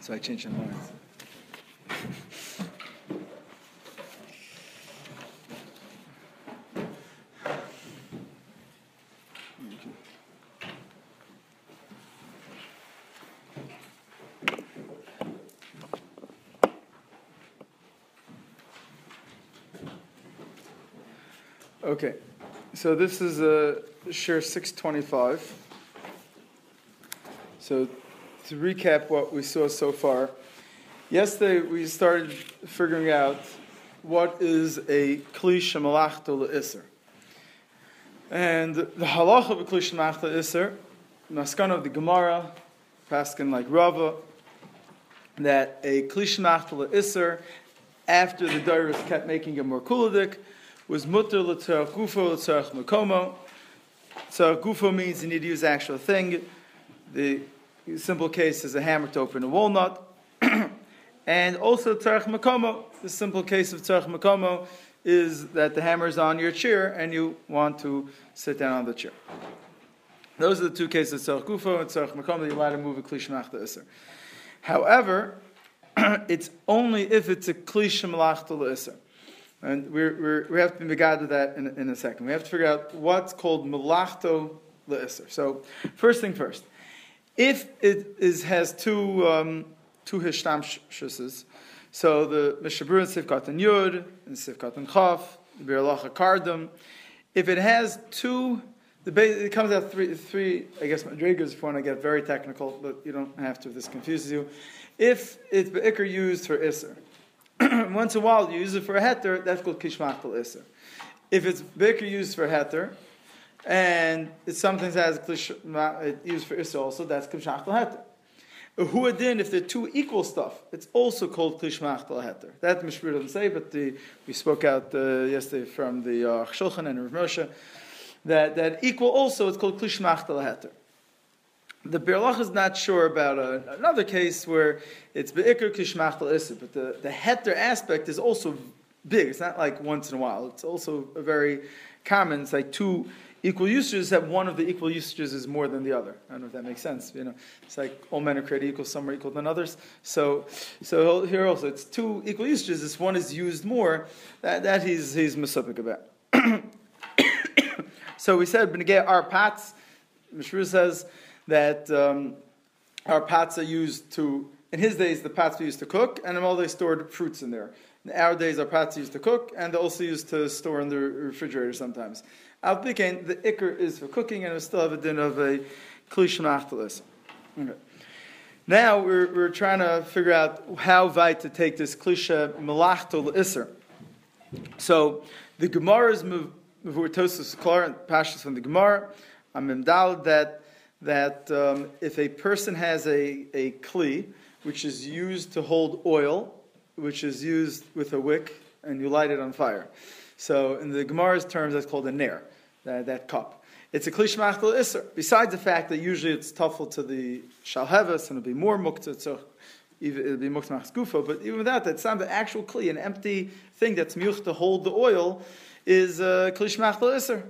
So I changed my mind. Okay, so this is a uh, shiur 625. So to recap what we saw so far, yesterday we started figuring out what is a kli shemalachto le'isr. And the halacha of a kli shemalachto le'isr, maskan of the Gemara, paskin like Rava, that a kli shemalachto le'isr, after the Dairis kept making it more kuladik, was mutter l'tzarach gufo l'tzarach makomo. Tzarach gufo means you need to use actual thing. The simple case is a hammer to open a walnut. and also tzarach makomo. The simple case of tzarach makomo is that the hammer is on your chair and you want to sit down on the chair. Those are the two cases of tzarach gufo and tzarach makomo that you allow to move a klishmach to iser. However, it's only if it's a klish malach to iser. And we're, we're, we have to be to that in, in a second. We have to figure out what's called melachto le'isr. So, first thing first. If it is, has two, um, two hishtamshuses, so the Mishabur and Sivkat and Yud, and Sivkat and Chaf, Biralacha Kardam, if it has two, the base, it comes out three, three I guess, madrigas if you want to get very technical, but you don't have to if this confuses you. If it's Be'ikr used for Isser, once in a while you use it for a heter, that's called kishmachtal iser. If it's bigger used for heter, and it sometimes has it used for iser also, that's kishmachtal heter. A huadin, if they're two equal stuff, it's also called kishmachtal heter. That Mishpur doesn't say, but the, we spoke out uh, yesterday from the uh, Shulchan and Rav Moshe, that, that equal also, it's called kishmachtal heter. The Birlach is not sure about a, another case where it's be'ikr kishmachtal issa, but the, the heter aspect is also big. It's not like once in a while. It's also a very common. It's like two equal usages that one of the equal usages is more than the other. I don't know if that makes sense. You know, it's like all men are created equal, some are equal than others. So, so here also it's two equal usages. This one is used more. That, that he's he's masupik about. so we said benegay our pots. Mishra says that um, our pots are used to, in his days, the pots were used to cook, and in all they stored fruits in there. In our days, our pots used to cook, and they're also used to store in the refrigerator sometimes. Al the ikr is for cooking, and we still have a din of a klishmachtalis. Okay. Now we're, we're trying to figure out how weit to take this klisha melachto iser. So the Gemara is Muvurtosus Klar, Pashas from the Gemara, I'm that that um, if a person has a, a kli, which is used to hold oil, which is used with a wick, and you light it on fire. So in the Gemara's terms, that's called a nair, that, that cup. It's a kli shmachtel iser. Besides the fact that usually it's tuffle to the shalheves, and it'll be more mukta, so it'll be mukta gufa, but even without that, it's not the actual kli, an empty thing that's much to hold the oil, is uh, kli shmachtel iser.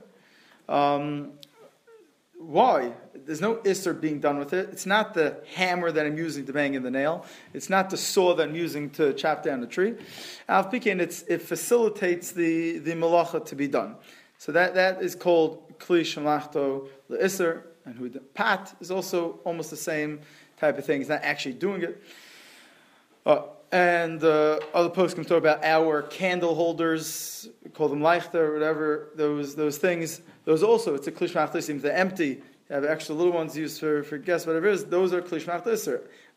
Um, why? There's no isser being done with it. It's not the hammer that I'm using to bang in the nail. It's not the saw that I'm using to chop down the tree. Al it's it facilitates the, the malacha to be done. So that, that is called kli shamachto le'isser, and who pat is also almost the same type of thing. He's not actually doing it. Uh, and uh, other posts can talk about our candle holders, call them leichter whatever, those, those things. Those also, it's a klish machlisim, they're empty. You have extra little ones used for, for guests, whatever it is, those are klish.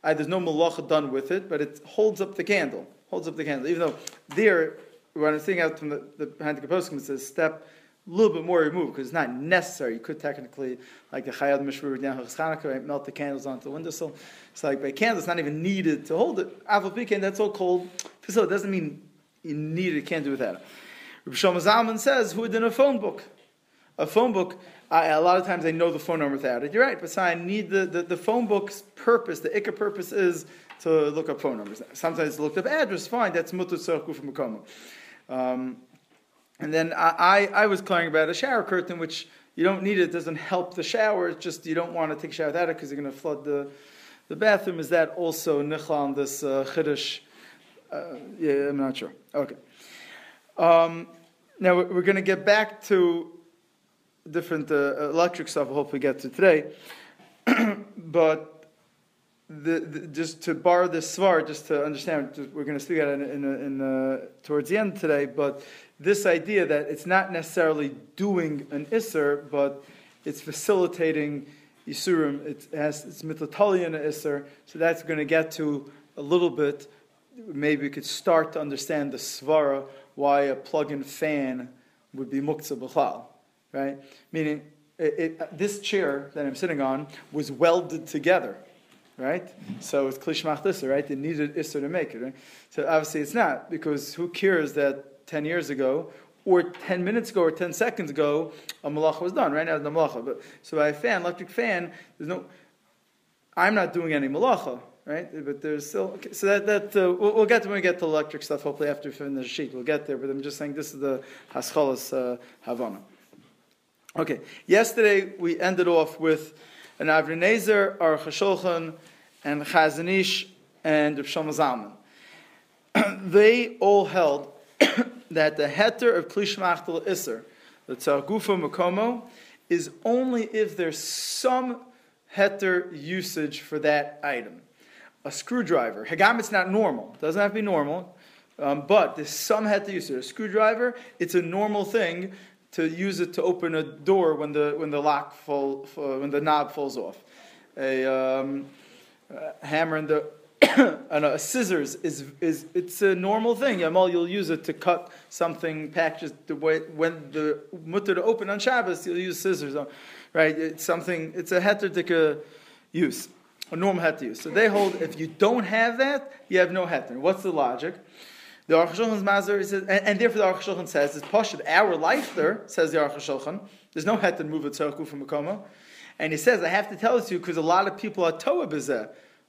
There's no malacha done with it, but it holds up the candle. Holds up the candle. Even though there, when I'm thinking out from the, the behind the poskim, it says step a little bit more removed because it's not necessary. You could technically, like the Chayad Mishmur Chanukah, melt the candles onto the windowsill. It's like by candle, it's not even needed to hold it. Aval Pekin, that's all cold. So it doesn't mean you need it, can't do without it. Rabbi Shlomo Zalman says, who in a phone book? A phone book, I, a lot of times I know the phone number without it. You're right, but I need the, the, the phone book's purpose, the ikka purpose is to look up phone numbers. Sometimes look up address, fine, that's mutu tzarku from. Um, and then I, I, I was clearing about a shower curtain, which you don't need it, it doesn't help the shower, it's just you don't want to take a shower without it because you're going to flood the, the bathroom, is that also nichla on this uh, chiddush? Uh, yeah, I'm not sure. Okay. Um, now we're going to get back to different uh, electric stuff. I hope we get to today, but the, the, just to borrow this svar, just to understand, we're going to speak about it in, in, in uh, towards the end today. But this idea that it's not necessarily doing an isser, but it's facilitating isurim. It has it's mitlatalian isser, so that's going to get to a little bit. Maybe we could start to understand the svara why a plug-in fan would be muktzah b'chlal, right? Meaning, it, it, this chair that I'm sitting on was welded together, right? So it's klishmach isser, right? They needed isser to make it, right? So obviously it's not because who cares that 10 years ago or 10 minutes ago or 10 seconds ago, a malacha was done. Right now, the malacha. But so by a fan, electric fan, there's no. I'm not doing any malacha, right? But there's still. Okay, so that that uh, we'll, we'll, get to when we get to electric stuff. Hopefully, after we finish the sheet, we'll get there. But I'm just saying this is the haschalas uh, havana. Okay. Yesterday we ended off with an Avnei Nezer, Aruch HaShulchan, and Chazon Ish, and Zalman. they all held that the heter of klishmachtel iser, the tzagufa makomo, is only if there's some heter usage for that item. A screwdriver, hagam, it's not normal. It doesn't have to be normal, um, but there's some heter usage. A screwdriver, it's a normal thing to use it to open a door when the when the lock fall, when the knob falls off. A, um, a hammer in the and a scissors is, is it's a normal thing. Yamal, you'll use it to cut something packages the way, when the mutter to open on Shabbos, you'll use scissors, right? It's something. It's a heter use, a normal heter. So they hold if you don't have that, you have no heter. What's the logic? The Aruch HaShulchan's Mazar says, and, and, therefore the Aruch HaShulchan says, it's poshut, our life there, says the Aruch HaShulchan, there's no heter move it from a coma. And he says, I have to tell this to you because a lot of people are toa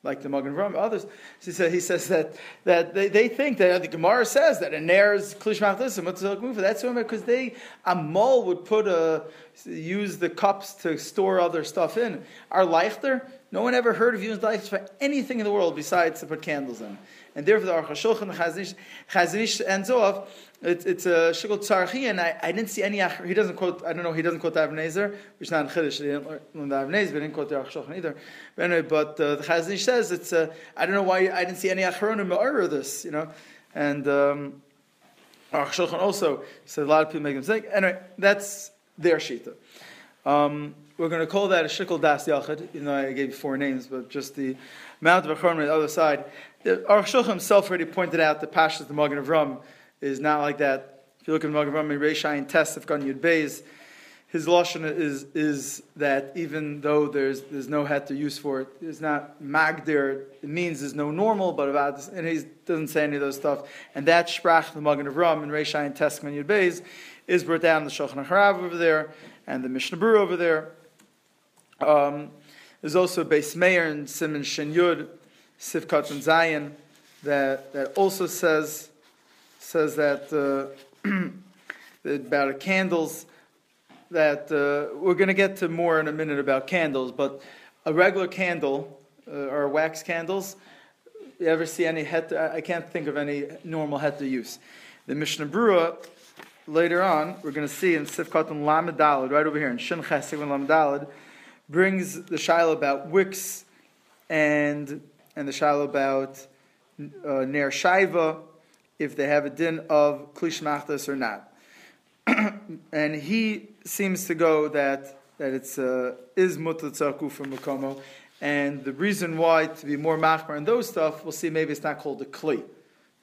like the Magen Ram, others. He says, he says that, that they, they think that the Gemara says that a nair is klishmach lisim. That's because they a mole would put a use the cups to store other stuff in. Our leichter, no one ever heard of using leichters for anything in the world besides to put candles in. And therefore, the Aruch HaShulchan Chazon Ish ends off it's, it's a shikol tzarchi, and I, I didn't see any. He doesn't quote. I don't know. He doesn't quote Avnei Nezer, which is not in Chiddush. He didn't learn the Avnei Nezer, but he didn't quote the Aruch either. But anyway, but uh, the Chazon Ish says it's. Uh, I don't know why I didn't see any Acharonim of this. You know, and um, Aruch also said a lot of people make a mistake. Anyway, that's their shita. Um, we're going to call that a shikol das yachid. You know, I gave four names, but just the Mount of Acharonim on the other side. Aruch himself already pointed out the Pashas the Magen of Ram is not like that. If you look at the Magen Rami Reishayin Test of Gan Yud Beis, his lashon is is that even though there's there's no heter use for it, it's not magdir. It means there's no normal, but about this, and he doesn't say any of those stuff. And that sprach the Magen of Ram and Reishayin Test Gan Yud Beis is brought down the Shulchan Harav over there and the Mishnah Berurah over there. Um, there's also Beis Meir and Simon Shin Yud, Sivkat and Zion that that also says says that uh, about candles that uh, we're going to get to more in a minute about candles, but a regular candle uh, or wax candles, you ever see any het? I can't think of any normal het use. The Mishnah Berurah later on, we're going to see in Sifkat and Lamed right over here in Shin Chesed and Lamed brings the shiloh about wicks and and the shiloh about uh, Ner Shaiva if they have a din of klishmachtas or not. and he seems to go that that it's uh, is mutatzaku from makomo, and the reason why to be more machmar and those stuff, we'll see. Maybe it's not called a kli.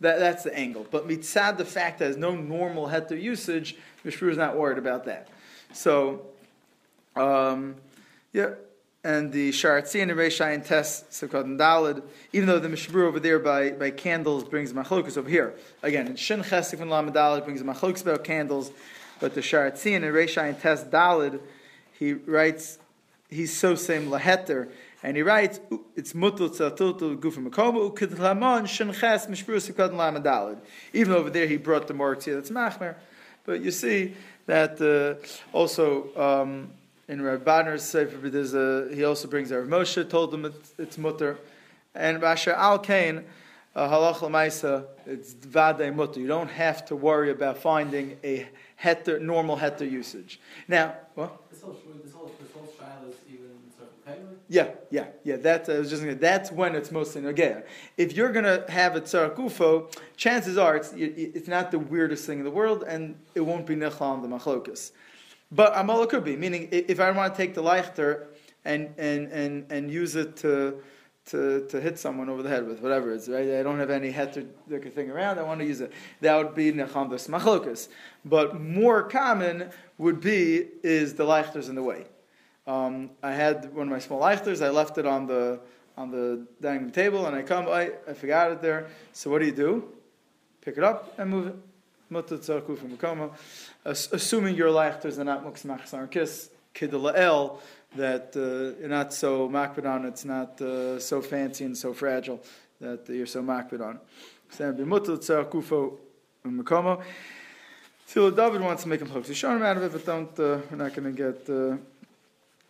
That, that's the angle. But mitzad, the fact that there's no normal heter usage, Mishpur is not worried about that. So, um, yeah and the Sharatzin and the Reishayin test Sukkot and Dalid, even though the Mishbur over there by, by candles brings Machlokus over here. Again, in Shin Chesik and Lamed Dalid brings Machlokus about candles, but the Sharatzin and Reishayin test Dalid, he writes, he's so same Laheter, and he writes, it's mutul tzatutul gufim makomu ukidlamon shin ches mishbur sukkot and lamed dalid. Even over there, he brought the more that's machmer, but you see that uh, also um, in Rabbaner's Sefer, there's a, he also brings Rav Moshe, told him it's, it's mutter. And Basher Al Kain, halach lemaisa, it's vade mutter. You don't have to worry about finding a heter, normal heter usage. Now, what? This whole, this whole, this whole trial is even sort of okay with? Yeah, yeah, yeah. That's I was just gonna, that's when it's mostly nogea. If you're gonna have a tzarakufo, chances are it's it's not the weirdest thing in the world, and it won't be nechal on the machlokas. But amal could be, meaning if I want to take the leichter and and and and use it to. To, to hit someone over the head with whatever it's right. I don't have any heter thing around. I want to use it. That would be nechandas machlokas. But more common would be is the leichters in the way. Um, I had one of my small leichters. I left it on the on the dining room table, and I come. I, I forgot it there. So what do you do? Pick it up and move it. Assuming your leichters are not muksmach sarkis kidalael, that uh, you're not so makbid on. It's not uh, so fancy and so fragile that you're so makbid on. So David wants to make show him out of it, but don't. Uh, we're not going to get. Uh,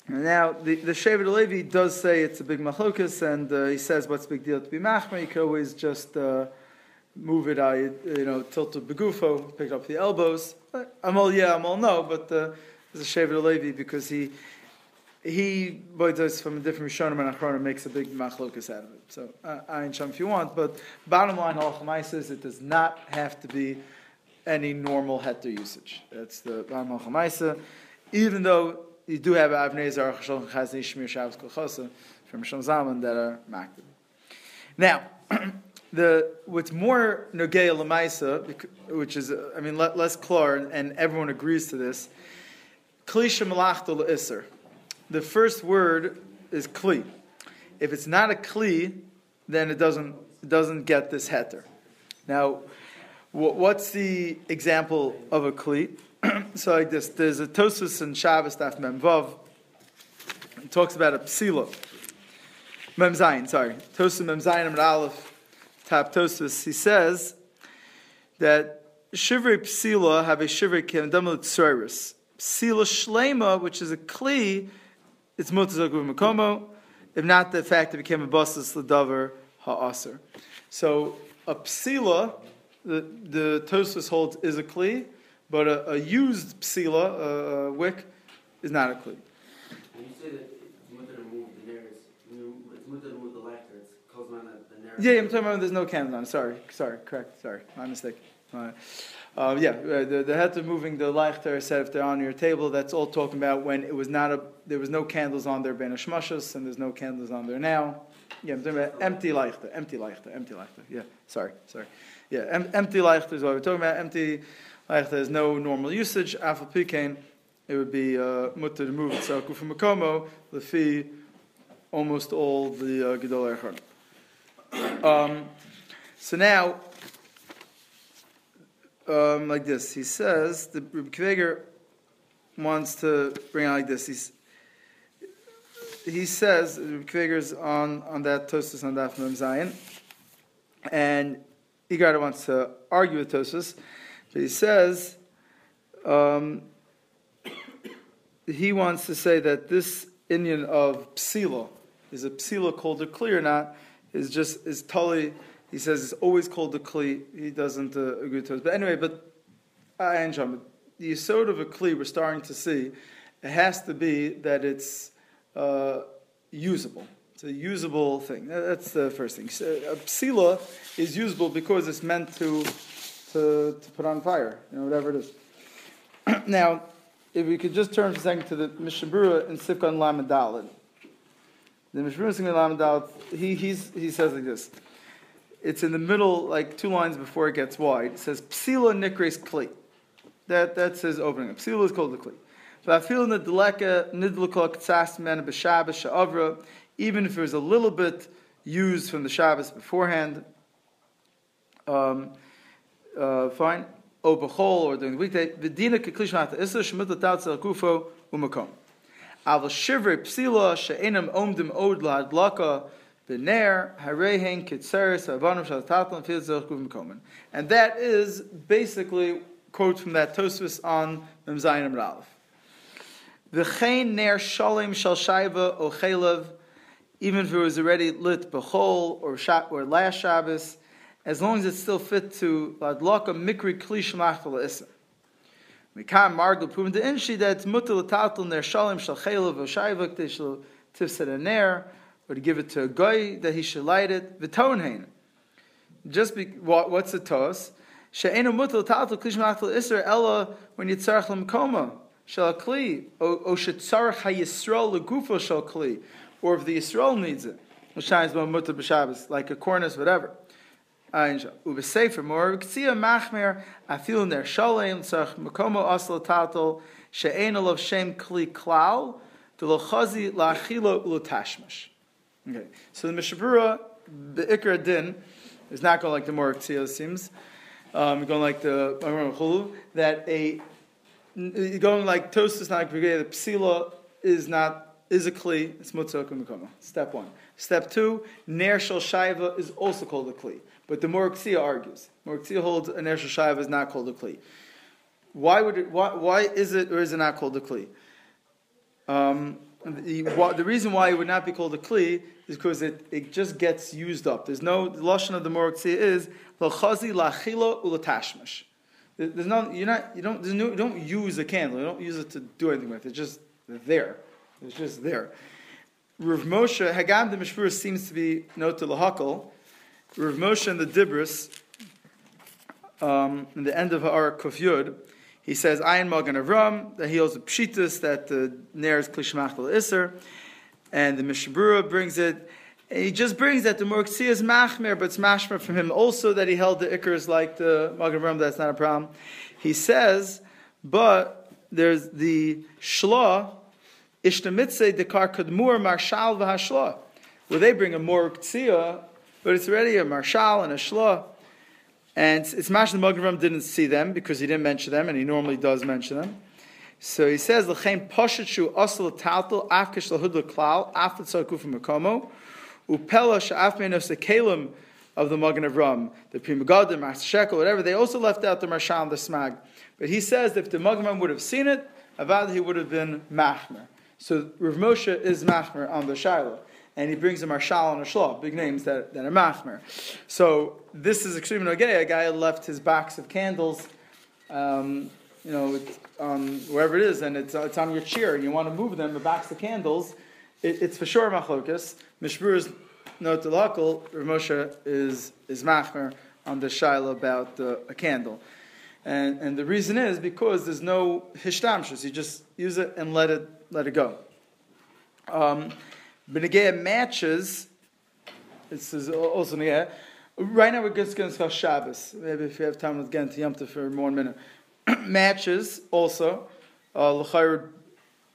now, the, the Shevet Levi does say it's a big machlokas, and uh, he says, what's the big deal to be machma? You could always just uh, move it, I, you know, tilt it begufo, pick it up the elbows. I'm all yeah, I'm all no, but uh, there's a Shevet Levi because he, he, does from a different Rishonim and Achronim makes a big machlokas out of it. So, uh, I ain't if you want, but bottom line, Halachah says it does not have to be any normal heter usage. That's the bottom Halachah even though you do have Avnei Zarach Chazni Shmir Shabbos Kolchosa from Shalom Zalman that are makbid. Now, the what's more Nogea Lamaisa, which is, uh, I mean, less clear, and everyone agrees to this, Kli Shemalachto Le'isr. The first word is Kli. If it's not a Kli, then it doesn't, it doesn't get this heter. Now, wh- what's the example of a Kli? so like this, there's a Tosus in Shabbos Daf Mem Vav. It talks about a psila. Mem Zayin, sorry. Tosus Mem Zayin Amid Aleph, Tap Tosus. He says that Shivrei psila have a Shivrei Kendamel Tsuris. Psila Shlema, which is a Kli, it's Mutazaku Makomo. If not, the fact that it became a Basas Ladavar Ha'aser. So a psila, the, the Tosus holds, is a Kli. But a, a used psila, a, a wick, is not a kli. When you say that it's mutter to remove the nares, it's mutter to remove the lector, it's kozman the nares. Yeah, I'm talking about there's no candles on. Sorry, sorry, correct. Sorry, my mistake. Uh, uh, yeah, uh, the, the head of moving the leichter said if they're on your table, that's all talking about when it was not a, there was no candles on there, ben shmashas, and there's no candles on there now. Yeah, I'm talking about empty leichter, empty leichter, empty leichter. Yeah, sorry, sorry. Yeah, em- empty leichter is what we're talking about. Empty like there's no normal usage, afal pikain, it would be uh, mutter to move itself from makomo, the fee, almost all the uh, gedol. Um So now, um, like this, he says the Kveger wants to bring out like this. He's, he says Kveger's on on that Tosas on Daf Mem Zion, and Igarda wants to argue with Tosas. But he says um, he wants to say that this Indian of psila is a psila called a kli or not is just is totally. He says it's always called a kli. He doesn't uh, agree to it. But anyway, but I enjoy. The sort of a kli we're starting to see. It has to be that it's uh, usable. It's a usable thing. That's the first thing. A psila is usable because it's meant to to, to put on fire, you know, whatever it is. now, if we could just turn for a second to the Mishabura in Sifkan Lamadalid. The Sifkan he, he's, he says like this. It's in the middle, like two lines before it gets wide. It says, Psila Nikres Kli. That, that's his opening. Psila is called the Kli. Vafil Nidleka Nidleka Ktsas Men B'Shabbos Sha'avra, even if it was a little bit used from the Shabbos beforehand, um, uh, fine. O bechol or during the weekday. V'dina keklish mata issa shemit l'tat zel kufo umakom. And that is basically quote from that Tosfos on Mem Zayin Aleph. V'chein ner shalim shal shaiva o chelev, even if it was already lit bechol or shat or last Shabbos, as long as it's still fit to ladlaka mikri kli shemachal issa. Mikam margul proven to inshi that it's mutal tatul ner shalim shal o shaiva k'tei tifset a ner, or to give it to a guy that he should light it. V'tonhein. Just be, what, what's the tos? She'enu mutal tatul kli shemachal issa ella when yitzarach lemkoma shall kli, o shetzarach hayisrael legufo shall kli, or if the Yisrael needs it, shines mutter b'Shabbos, like a cornice, whatever. More shem kli. Okay, so the Mishabura, the Ikra Din, is not going like the more K'tzia seems, um, going like the Chulu, that a going like Tosus not the Psila is not is a kli, it's kumikoma. Step one. Step two, ner shel shaiva is also called a kli, but the Moriksia argues. Moriksia holds an ner shel is not called a kli. Why would it? Why, why is it or is it not called a kli? Um, the, the, reason why it would not be called a kli is because it, it just gets used up. There's no the lashon of the Moriksia is lachazi lachilo ulatashmash. There's no, you're not, you don't, no, you don't use a candle. You don't use it to do anything with. It's just there. It's just there. Rav Moshe, Hagam the Mishpur seems to be note to Lahakal. Rav Moshe and the Dibris, um, in the end of our Kuf he says, Ayin Magan Avram, that he holds the Pshitas, that the Ner is Klishmach Isser, and the Mishabura brings it and he just brings that the Murksi is machmer, but it's mashmer from him also that he held the ikers like the Magen that's not a problem. He says, but there's the shla, ishtamitze dekar kadmur marshal v'hashla, where they bring a Murksiya, but it's already a marshal and a shla. And it's mash the Magen didn't see them because he didn't mention them, and he normally does mention them. So he says, "L'chein poshet asal taltal afkish lahud l'klal afet sarku from makomo." Upela menos the kalim of the Magen of Ram, the Pri Megadim, Master Shekel, whatever, they also left out the Marshal and the Smag. But he says if the Magen would have seen it, Avad he would have been Machmer. So Rav Moshe is Machmer on the Shiloh. And he brings a Marshal and a Shlah, big names that, that are Machmer. So this is extremely okay. A guy left his box of candles, um, you know, on wherever it is, and it's, it's on your chair, and you want to move them, the box of candles it, it's for sure machlokas. Mishbur's note the local, Ramosha is is machmer on the shaila about uh, a candle, and and the reason is because there's no hishtamshus. You just use it and let it let it go. Um, matches. This is also negaya. Right now we're just going to discuss Shabbos. Maybe if we have time, let's get into Yom for one minute. matches also. Uh,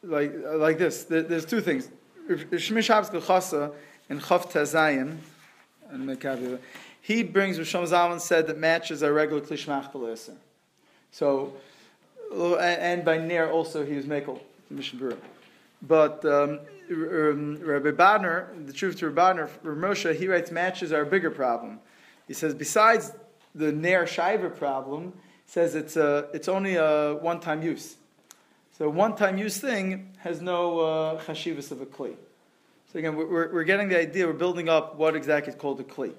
like like this. There's two things. Shmish Shabbos Gechasa in Chav and he brings Rishon Zalman said that matches are regular klishmach. So, and by Ner also he was Mekel, Mishnah. But um, um, Rabbi Badner, the truth to Rabbi Badner, Moshe, he writes matches are a bigger problem. He says besides the Ner Shiva problem, says it's a, it's only a one-time use. So one-time use thing has no uh, chashivas of a kli. So again, we're, we're getting the idea, we're building up what exactly is called a kli.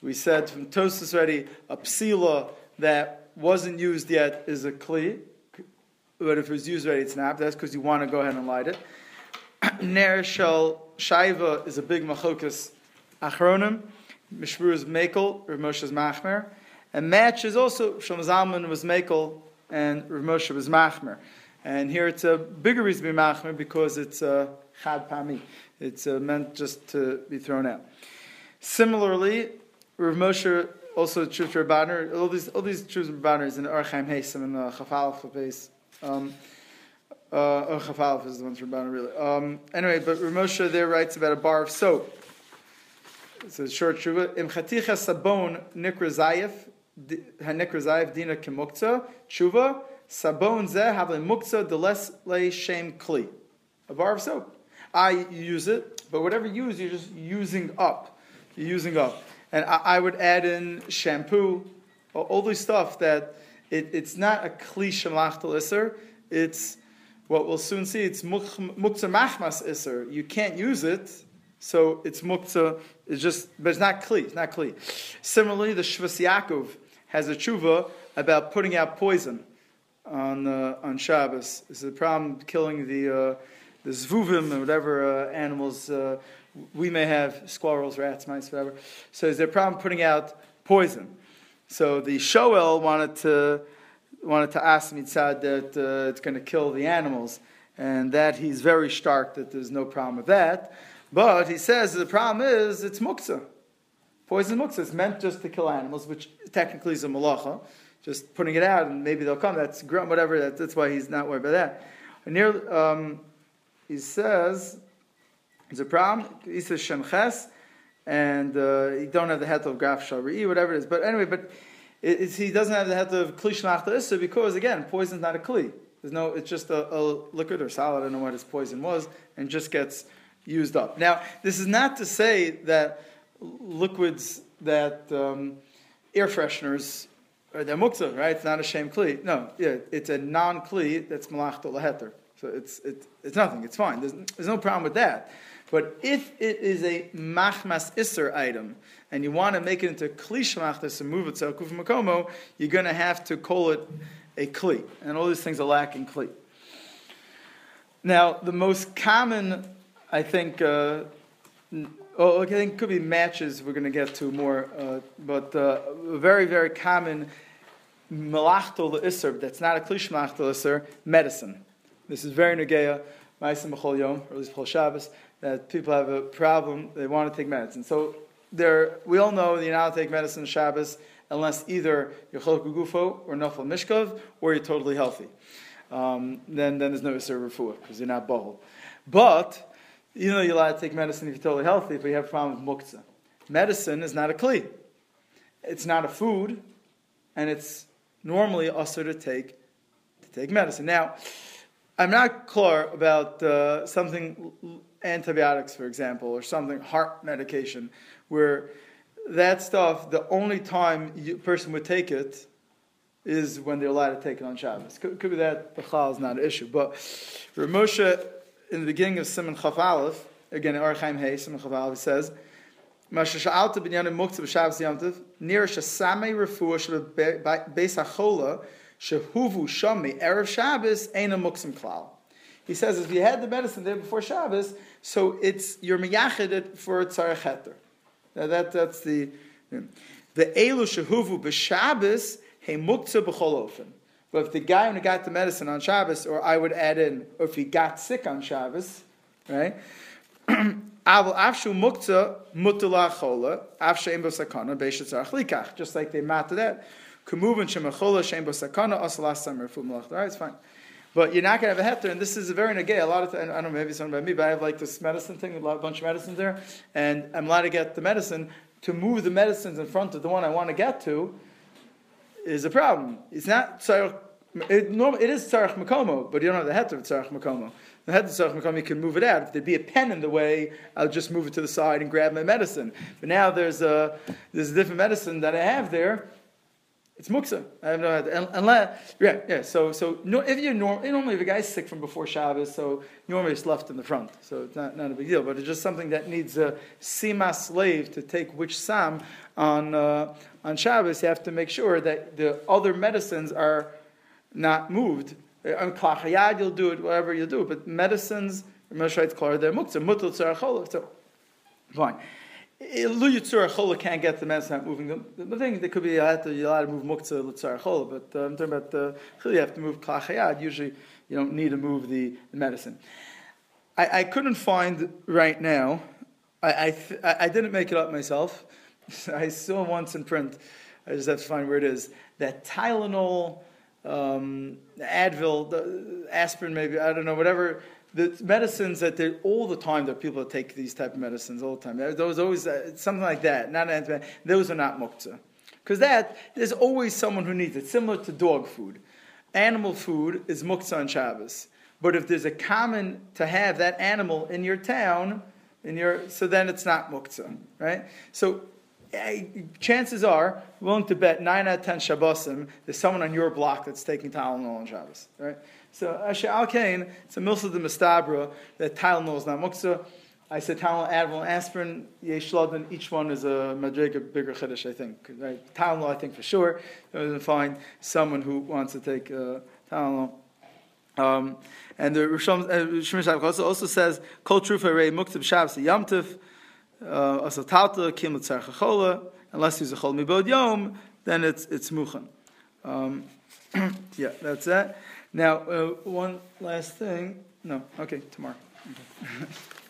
We said from Tosus already, a psila that wasn't used yet is a kli, but if it was used already, it's not. That's because you want to go ahead and light it. Ner shel shaiva is a big machokas achronim. Mishmur is mekel, Rav Moshe is machmer. And match is also, Shlomo Zalman was mekel, and Rav Moshe was machmer. And here it's a bigger reason to be machmer because it's a chad pami. It's uh, meant just to be thrown out. Similarly, Rav Moshe also truth Rabbaner, all these all these truths Rabbaners in Archaim Hasim and the Chafal base. Um, uh, Chafal is the one from really. Um, anyway, but Rav Moshe there writes about a bar of soap. It's a short tshuva. Im chaticha sabon nikra zayef, hanikra dina kemukta, tshuva, Sabon zeh have a muktzah deles le shem kli. A bar of soap. I use it, but whatever you use, you're just using up. You're using up. And I, I would add in shampoo, all, all this stuff that it, it's not a kli shemach iser. It's what we'll soon see, it's muktzah machmas iser. You can't use it, so it's muktzah. It's just, but it's not kli. It's not kli. Similarly, the Shvas Yaakov has a tshuva about putting out poison on uh, on Shabbos. This is a problem killing the uh, the zvuvim or whatever uh, animals uh, we may have, squirrels, rats, mice, whatever. So is there a problem putting out poison? So the Shoel wanted to wanted to ask Mitzad that uh, it's going to kill the animals, and that he's very stark that there's no problem with that. But he says the problem is it's muktzah. Poison muktzah is meant just to kill animals, which technically is a malacha. Just putting it out and maybe they'll come. That's grum, whatever. That, that's why he's not worried about that. And near, um, he says a problem. He says shemches, and uh, you don't have the head of graf shari, whatever it is. But anyway, but he doesn't have the head of kli shnachta because again, poison's not a kli. There's no. It's just a, a liquid or solid. I don't know what his poison was, and just gets used up. Now, this is not to say that liquids that um, air fresheners are they're muktzah, right? It's not a shame kli. No, yeah, it's a non kli that's malachta laheter. So it's, it's, it's nothing. It's fine. There's, there's no problem with that. But if it is a machmas iser item, and you want to make it into kli shemachtas and move it to kuf makomo, you're going to have to call it a kli. And all these things are lacking kli. Now, the most common, I think, uh, oh, I think could be matches we're going to get to more, uh, but uh, very, very common malachto isser that's not a klish malachto isser, medicine. This is very negeya, ma'asim b'chol yom, or at least b'chol Shabbos, that people have a problem, they want to take medicine. So there, we all know that you're not to take medicine Shabbos unless either you're cholok gufo or nafal mishkov, or you're totally healthy. Um, then, then there's no Isser Refuah, because you're not bohol. But you know you're allowed to take medicine if you're totally healthy, if you have a problem with muktzah. Medicine is not a kli. It's not a food, and it's normally also to take to take medicine. Now, I'm not clear about uh, something antibiotics, for example, or something heart medication, where that stuff the only time a person would take it is when they're allowed to take it on Shabbos. Could, could be that the chal is not an issue, but Ramosha in the beginning of Simon Chaf Aleph, again, Archaim Hay, Simon Chaf Aleph says, Masha sha'alta binyanim muktzah b'shavs yamtiv, nir shasame refuah hachola, shehuvu shami, erev Shabbos, ain't a klal. He says, if you had the medicine there before Shabbos, so it's, you're miyached it for tzarech heter. Now that, that's the, the elu shehuvu b'shabbos, he muktzah b'chol ofen. But if the guy who got the medicine on Shabbos, or I would add in, or if he got sick on Shabbos, right? Aval afshu mukta mutala chola afshe imbo sakana beishatzarach likach. Just like they matter that. Kumuvin shemachola shembo sakana asalas summer food malach. All right, it's fine. But you're not going to have a heter, and this is a very negay. A lot of, I don't know, maybe something about me, but I have like this medicine thing, a lot, bunch of medicines there, and I'm allowed to get the medicine. To move the medicines in front of the one I want to get to, is a problem. It's not tzarech. It, it is tzarech makomo, but you don't have the head of tzarech makomo. The head of tzarech makomo, you can move it out. If there'd be a pen in the way, I'll just move it to the side and grab my medicine. But now there's a there's a different medicine that I have there. It's muksa. I have no idea. unless yeah yeah. So so no, if you're norm, normally if a guy's sick from before Shabbos, so normally it's left in the front, so it's not, not a big deal. But it's just something that needs a sima slave to take which sam on. Uh, on Shabbos, you have to make sure that the other medicines are not moved. On klachayad, you'll do it, whatever you do, but medicines, Mosheit's klar, they're muktzah, mutul tzarachol, so fine. Lu Yitzur can't get the medicine not moving them. The thing they could be you have to, you allowed to move muktzah Litzar but uh, I'm talking about the uh, you have to move klachayad. Usually, you don't need to move the, the medicine. I, I couldn't find right now. I I, th- I didn't make it up myself. I saw once in print, I just have to find where it is, that Tylenol, um, Advil, the aspirin, maybe, I don't know, whatever, the medicines that they all the time there are people that take these type of medicines all the time. There's always uh, something like that, not. Those are not muktzah. Because that, there's always someone who needs it, similar to dog food. Animal food is muktzah on Shabbos. But if there's a common to have that animal in your town, in your, so then it's not muktzah, right? So eh, chances are, willing to bet nine out of ten Shabbosim, there's someone on your block that's taking Tylenol on Shabbos, right? So Asher Al Kain, it's a milsa de Mistabra that Tylenol is not muksa. I said Tylenol, Advil, aspirin, Yeshlodin, each one is a madrega bigger chiddush, I think. Right? Tylenol, I think for sure. You'll find someone who wants to take uh, Tylenol. Um, and the Rishon uh, also says, Kol trufa rei muktab Shabbos yamtiv, uh, asa talta kim l'tzar unless he's a chol mibod yom, then it's, it's muchan. Um, yeah, that's that. Now, uh, one last thing. No, okay, tomorrow. Okay.